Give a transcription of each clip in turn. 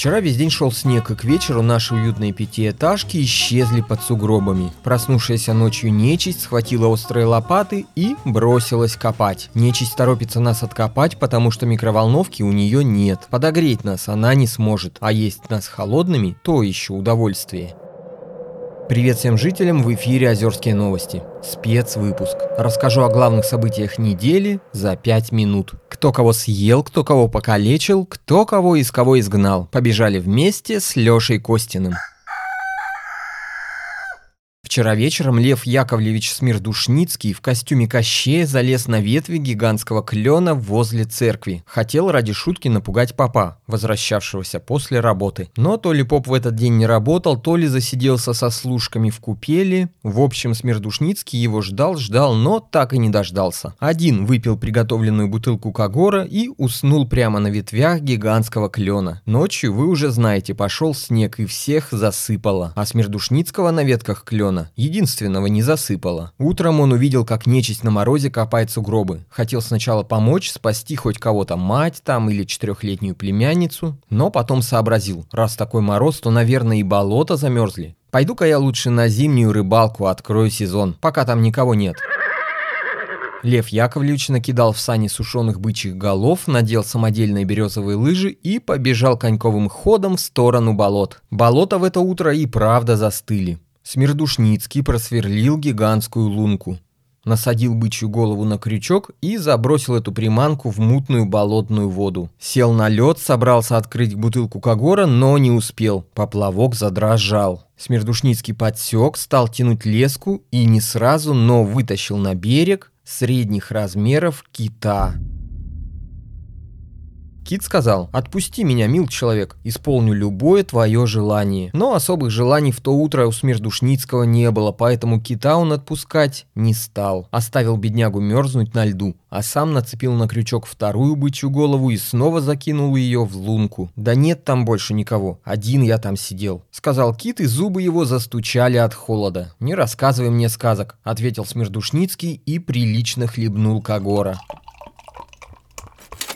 Вчера весь день шел снег, и к вечеру наши уютные пятиэтажки исчезли под сугробами. Проснувшаяся ночью нечисть схватила острые лопаты и бросилась копать. Нечисть торопится нас откопать, потому что микроволновки у нее нет. Подогреть нас она не сможет, а есть нас холодными – то еще удовольствие. Привет всем жителям, в эфире Озерские новости. Спецвыпуск. Расскажу о главных событиях недели за 5 минут. Кто кого съел, кто кого покалечил, кто кого из кого изгнал. Побежали вместе с Лешей Костиным. Вчера вечером Лев Яковлевич Смирдушницкий в костюме Кощея залез на ветви гигантского клена возле церкви. Хотел ради шутки напугать папа, возвращавшегося после работы. Но то ли поп в этот день не работал, то ли засиделся со служками в купели. В общем, Смирдушницкий его ждал-ждал, но так и не дождался. Один выпил приготовленную бутылку Кагора и уснул прямо на ветвях гигантского клена. Ночью, вы уже знаете, пошел снег и всех засыпало. А Смирдушницкого на ветках клена Антона, единственного, не засыпало. Утром он увидел, как нечисть на морозе копает сугробы. Хотел сначала помочь, спасти хоть кого-то, мать там или четырехлетнюю племянницу, но потом сообразил, раз такой мороз, то, наверное, и болото замерзли. Пойду-ка я лучше на зимнюю рыбалку открою сезон, пока там никого нет. Лев Яковлевич накидал в сани сушеных бычьих голов, надел самодельные березовые лыжи и побежал коньковым ходом в сторону болот. Болота в это утро и правда застыли. Смирдушницкий просверлил гигантскую лунку, насадил бычью голову на крючок и забросил эту приманку в мутную болотную воду. Сел на лед, собрался открыть бутылку Кагора, но не успел. Поплавок задрожал. Смирдушницкий подсек, стал тянуть леску и не сразу, но вытащил на берег средних размеров кита. Кит сказал, «Отпусти меня, мил человек, исполню любое твое желание». Но особых желаний в то утро у Смердушницкого не было, поэтому кита он отпускать не стал. Оставил беднягу мерзнуть на льду, а сам нацепил на крючок вторую бычью голову и снова закинул ее в лунку. «Да нет там больше никого, один я там сидел», — сказал Кит, и зубы его застучали от холода. «Не рассказывай мне сказок», — ответил Смердушницкий и прилично хлебнул Кагора.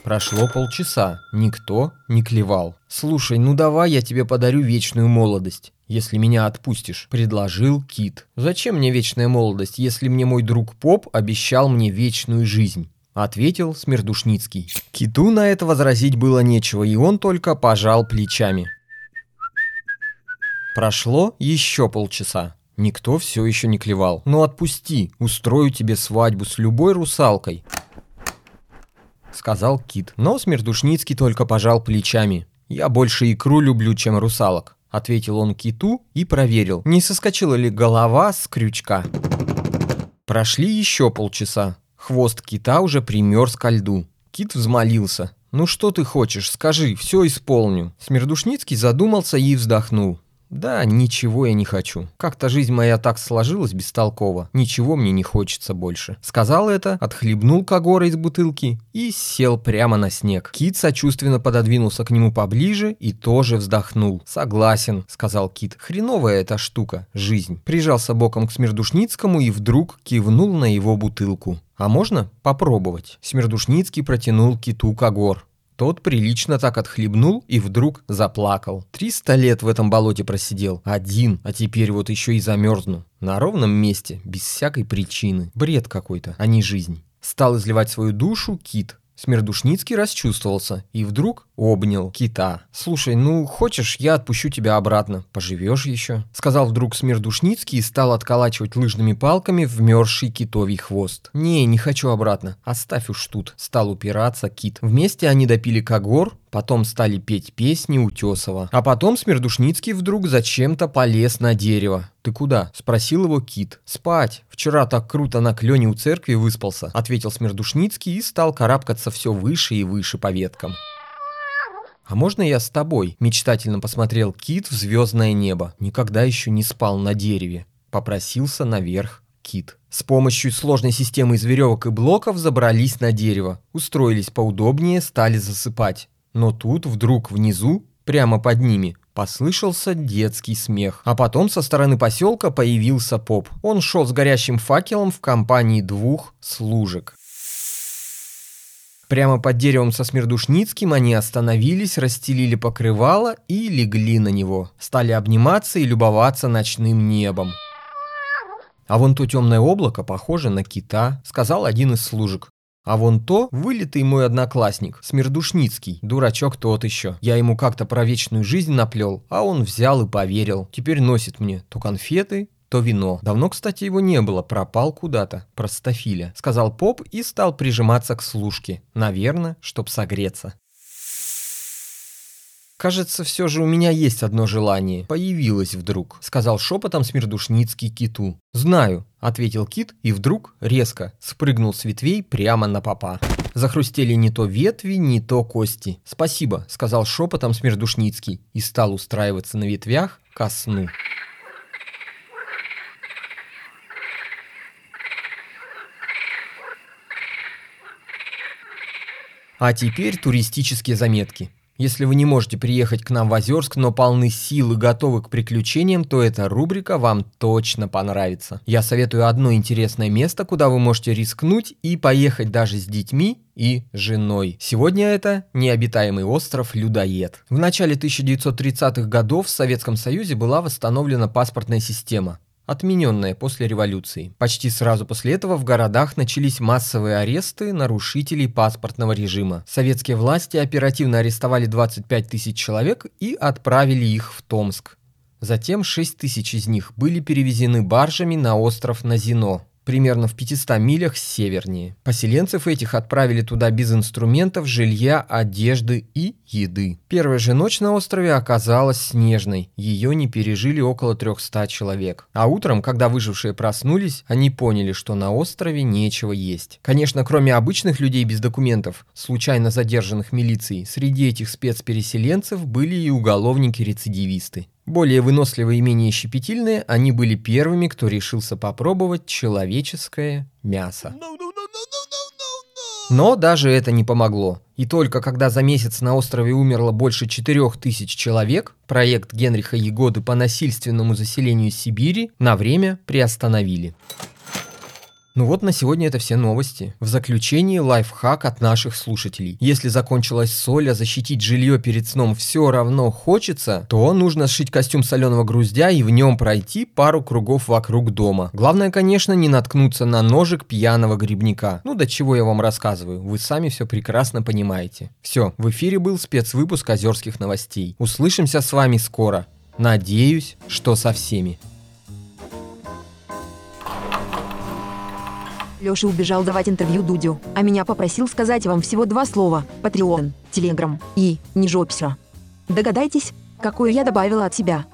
Прошло полчаса, никто не клевал. «Слушай, ну давай я тебе подарю вечную молодость, если меня отпустишь», — предложил Кит. «Зачем мне вечная молодость, если мне мой друг Поп обещал мне вечную жизнь?» — ответил Смердушницкий. Киту на это возразить было нечего, и он только пожал плечами. Прошло еще полчаса. Никто все еще не клевал. «Ну отпусти, устрою тебе свадьбу с любой русалкой», сказал Кит. Но Смердушницкий только пожал плечами. «Я больше икру люблю, чем русалок», — ответил он Киту и проверил, не соскочила ли голова с крючка. Прошли еще полчаса. Хвост кита уже примерз ко льду. Кит взмолился. «Ну что ты хочешь, скажи, все исполню». Смердушницкий задумался и вздохнул. Да, ничего я не хочу. Как-то жизнь моя так сложилась бестолково. Ничего мне не хочется больше. Сказал это, отхлебнул Кагора из бутылки и сел прямо на снег. Кит сочувственно пододвинулся к нему поближе и тоже вздохнул. Согласен, сказал Кит. Хреновая эта штука, жизнь. Прижался боком к Смердушницкому и вдруг кивнул на его бутылку. А можно попробовать? Смердушницкий протянул киту Кагор. Тот прилично так отхлебнул и вдруг заплакал. Триста лет в этом болоте просидел. Один, а теперь вот еще и замерзну. На ровном месте, без всякой причины. Бред какой-то, а не жизнь. Стал изливать свою душу кит, Смердушницкий расчувствовался и вдруг обнял кита. «Слушай, ну хочешь, я отпущу тебя обратно, поживешь еще?» Сказал вдруг Смердушницкий и стал отколачивать лыжными палками вмерзший китовий хвост. «Не, не хочу обратно, оставь уж тут», стал упираться кит. Вместе они допили когор, потом стали петь песни Утесова. А потом Смердушницкий вдруг зачем-то полез на дерево. «Ты куда?» – спросил его Кит. «Спать. Вчера так круто на клене у церкви выспался», – ответил Смердушницкий и стал карабкаться все выше и выше по веткам. «А можно я с тобой?» – мечтательно посмотрел Кит в звездное небо. Никогда еще не спал на дереве. Попросился наверх Кит. С помощью сложной системы из веревок и блоков забрались на дерево, устроились поудобнее, стали засыпать. Но тут вдруг внизу, прямо под ними, послышался детский смех. А потом со стороны поселка появился поп. Он шел с горящим факелом в компании двух служек. Прямо под деревом со Смирдушницким они остановились, расстелили покрывало и легли на него. Стали обниматься и любоваться ночным небом. «А вон то темное облако похоже на кита», — сказал один из служек. А вон то вылитый мой одноклассник, Смирдушницкий, дурачок тот еще. Я ему как-то про вечную жизнь наплел, а он взял и поверил. Теперь носит мне то конфеты, то вино. Давно, кстати, его не было, пропал куда-то. Простофиля. Сказал поп и стал прижиматься к служке. Наверное, чтоб согреться. «Кажется, все же у меня есть одно желание. Появилось вдруг», — сказал шепотом Смирдушницкий киту. «Знаю», — ответил кит и вдруг резко спрыгнул с ветвей прямо на попа. Захрустели не то ветви, не то кости. «Спасибо», — сказал шепотом Смирдушницкий и стал устраиваться на ветвях ко сну. А теперь туристические заметки. Если вы не можете приехать к нам в Озерск, но полны сил и готовы к приключениям, то эта рубрика вам точно понравится. Я советую одно интересное место, куда вы можете рискнуть и поехать даже с детьми и женой. Сегодня это необитаемый остров Людоед. В начале 1930-х годов в Советском Союзе была восстановлена паспортная система отмененная после революции. Почти сразу после этого в городах начались массовые аресты нарушителей паспортного режима. Советские власти оперативно арестовали 25 тысяч человек и отправили их в Томск. Затем 6 тысяч из них были перевезены баржами на остров Назино примерно в 500 милях севернее. Поселенцев этих отправили туда без инструментов, жилья, одежды и еды. Первая же ночь на острове оказалась снежной, ее не пережили около 300 человек. А утром, когда выжившие проснулись, они поняли, что на острове нечего есть. Конечно, кроме обычных людей без документов, случайно задержанных милицией, среди этих спецпереселенцев были и уголовники-рецидивисты. Более выносливые и менее щепетильные, они были первыми, кто решился попробовать человеческое мясо. Но даже это не помогло. И только когда за месяц на острове умерло больше 4000 человек, проект Генриха Егоды по насильственному заселению Сибири на время приостановили. Ну вот на сегодня это все новости. В заключении лайфхак от наших слушателей. Если закончилась соль, а защитить жилье перед сном все равно хочется, то нужно сшить костюм соленого груздя и в нем пройти пару кругов вокруг дома. Главное, конечно, не наткнуться на ножик пьяного грибника. Ну до чего я вам рассказываю, вы сами все прекрасно понимаете. Все, в эфире был спецвыпуск озерских новостей. Услышимся с вами скоро. Надеюсь, что со всеми. Лёша убежал давать интервью Дудю, а меня попросил сказать вам всего два слова – Patreon, Telegram и не жопся. Догадайтесь, какую я добавила от себя –